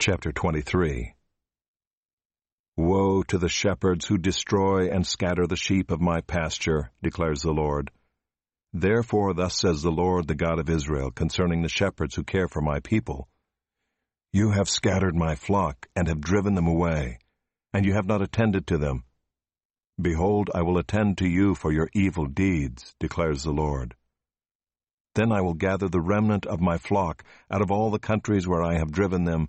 Chapter 23 Woe to the shepherds who destroy and scatter the sheep of my pasture, declares the Lord. Therefore thus says the Lord, the God of Israel, concerning the shepherds who care for my people. You have scattered my flock, and have driven them away, and you have not attended to them. Behold, I will attend to you for your evil deeds, declares the Lord. Then I will gather the remnant of my flock out of all the countries where I have driven them,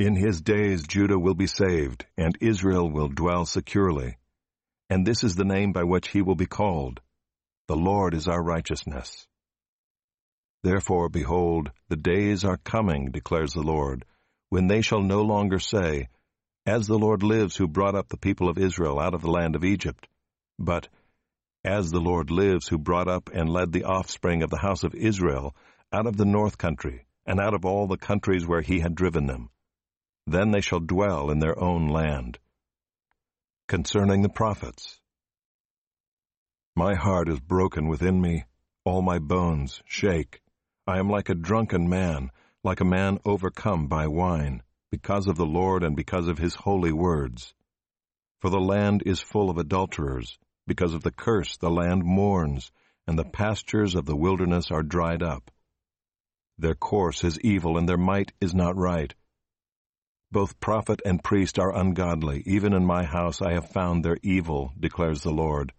In his days Judah will be saved, and Israel will dwell securely. And this is the name by which he will be called. The Lord is our righteousness. Therefore, behold, the days are coming, declares the Lord, when they shall no longer say, As the Lord lives who brought up the people of Israel out of the land of Egypt, but, As the Lord lives who brought up and led the offspring of the house of Israel out of the north country, and out of all the countries where he had driven them. Then they shall dwell in their own land. Concerning the prophets, My heart is broken within me, all my bones shake. I am like a drunken man, like a man overcome by wine, because of the Lord and because of his holy words. For the land is full of adulterers, because of the curse the land mourns, and the pastures of the wilderness are dried up. Their course is evil, and their might is not right. Both prophet and priest are ungodly. Even in my house I have found their evil, declares the Lord.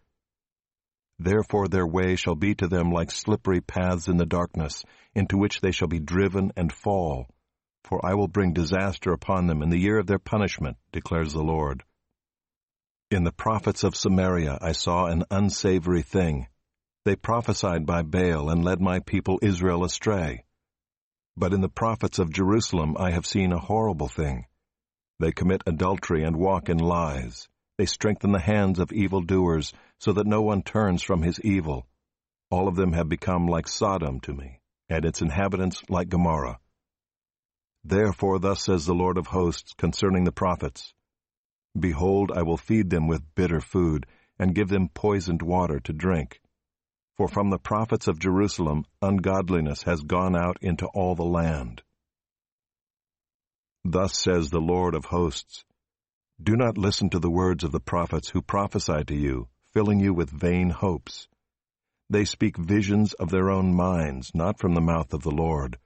Therefore their way shall be to them like slippery paths in the darkness, into which they shall be driven and fall. For I will bring disaster upon them in the year of their punishment, declares the Lord. In the prophets of Samaria I saw an unsavory thing. They prophesied by Baal and led my people Israel astray. But in the prophets of Jerusalem I have seen a horrible thing. They commit adultery and walk in lies. They strengthen the hands of evildoers, so that no one turns from his evil. All of them have become like Sodom to me, and its inhabitants like Gomorrah. Therefore thus says the Lord of hosts concerning the prophets, Behold, I will feed them with bitter food, and give them poisoned water to drink. For from the prophets of Jerusalem ungodliness has gone out into all the land. Thus says the Lord of hosts, Do not listen to the words of the prophets who prophesy to you, filling you with vain hopes. They speak visions of their own minds, not from the mouth of the Lord.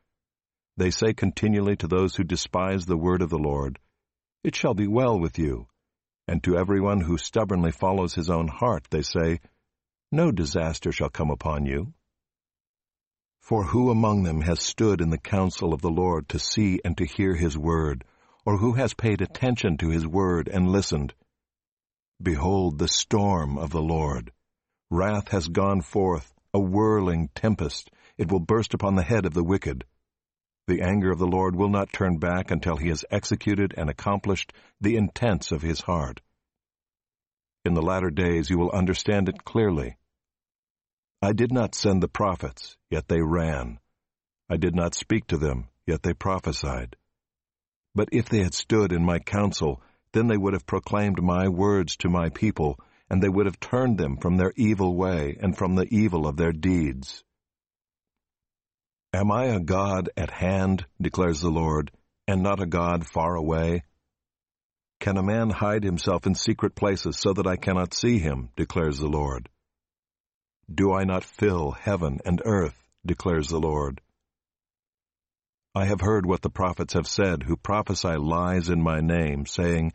They say continually to those who despise the word of the Lord, It shall be well with you. And to everyone who stubbornly follows his own heart, they say, no disaster shall come upon you. For who among them has stood in the counsel of the Lord to see and to hear his word, or who has paid attention to his word and listened? Behold the storm of the Lord. Wrath has gone forth, a whirling tempest. It will burst upon the head of the wicked. The anger of the Lord will not turn back until he has executed and accomplished the intents of his heart. In the latter days you will understand it clearly. I did not send the prophets, yet they ran. I did not speak to them, yet they prophesied. But if they had stood in my counsel, then they would have proclaimed my words to my people, and they would have turned them from their evil way and from the evil of their deeds. Am I a God at hand, declares the Lord, and not a God far away? Can a man hide himself in secret places so that I cannot see him, declares the Lord? Do I not fill heaven and earth, declares the Lord? I have heard what the prophets have said, who prophesy lies in my name, saying,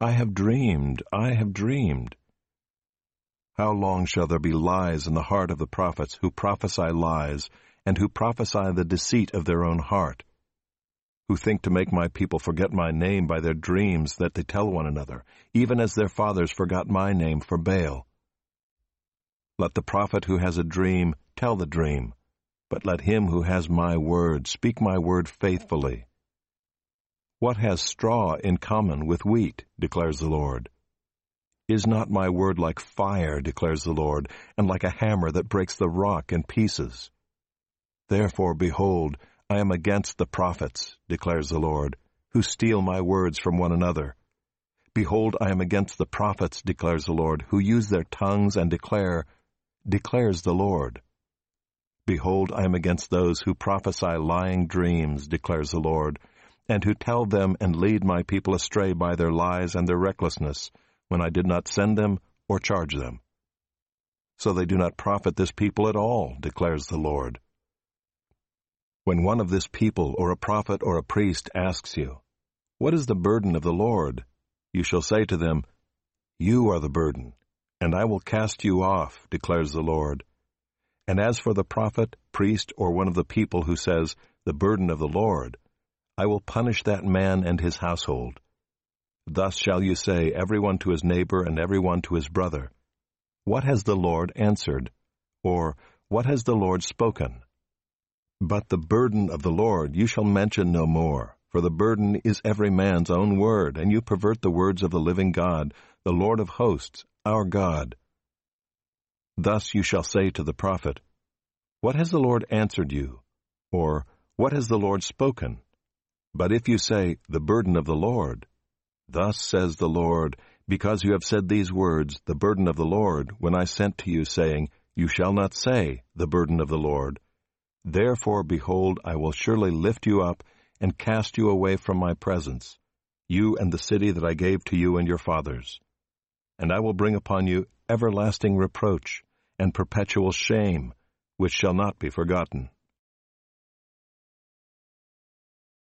I have dreamed, I have dreamed. How long shall there be lies in the heart of the prophets, who prophesy lies, and who prophesy the deceit of their own heart? Who think to make my people forget my name by their dreams that they tell one another, even as their fathers forgot my name for Baal. Let the prophet who has a dream tell the dream, but let him who has my word speak my word faithfully. What has straw in common with wheat, declares the Lord? Is not my word like fire, declares the Lord, and like a hammer that breaks the rock in pieces? Therefore, behold, I am against the prophets, declares the Lord, who steal my words from one another. Behold, I am against the prophets, declares the Lord, who use their tongues and declare, declares the Lord. Behold, I am against those who prophesy lying dreams, declares the Lord, and who tell them and lead my people astray by their lies and their recklessness, when I did not send them or charge them. So they do not profit this people at all, declares the Lord. When one of this people, or a prophet or a priest, asks you, What is the burden of the Lord? You shall say to them, You are the burden, and I will cast you off, declares the Lord. And as for the prophet, priest, or one of the people who says, The burden of the Lord, I will punish that man and his household. Thus shall you say, every one to his neighbor and every one to his brother, What has the Lord answered? Or, What has the Lord spoken? But the burden of the Lord you shall mention no more, for the burden is every man's own word, and you pervert the words of the living God, the Lord of hosts, our God. Thus you shall say to the prophet, What has the Lord answered you? Or, What has the Lord spoken? But if you say, The burden of the Lord, Thus says the Lord, because you have said these words, the burden of the Lord, when I sent to you, saying, You shall not say, the burden of the Lord. Therefore, behold, I will surely lift you up and cast you away from my presence, you and the city that I gave to you and your fathers. And I will bring upon you everlasting reproach and perpetual shame, which shall not be forgotten.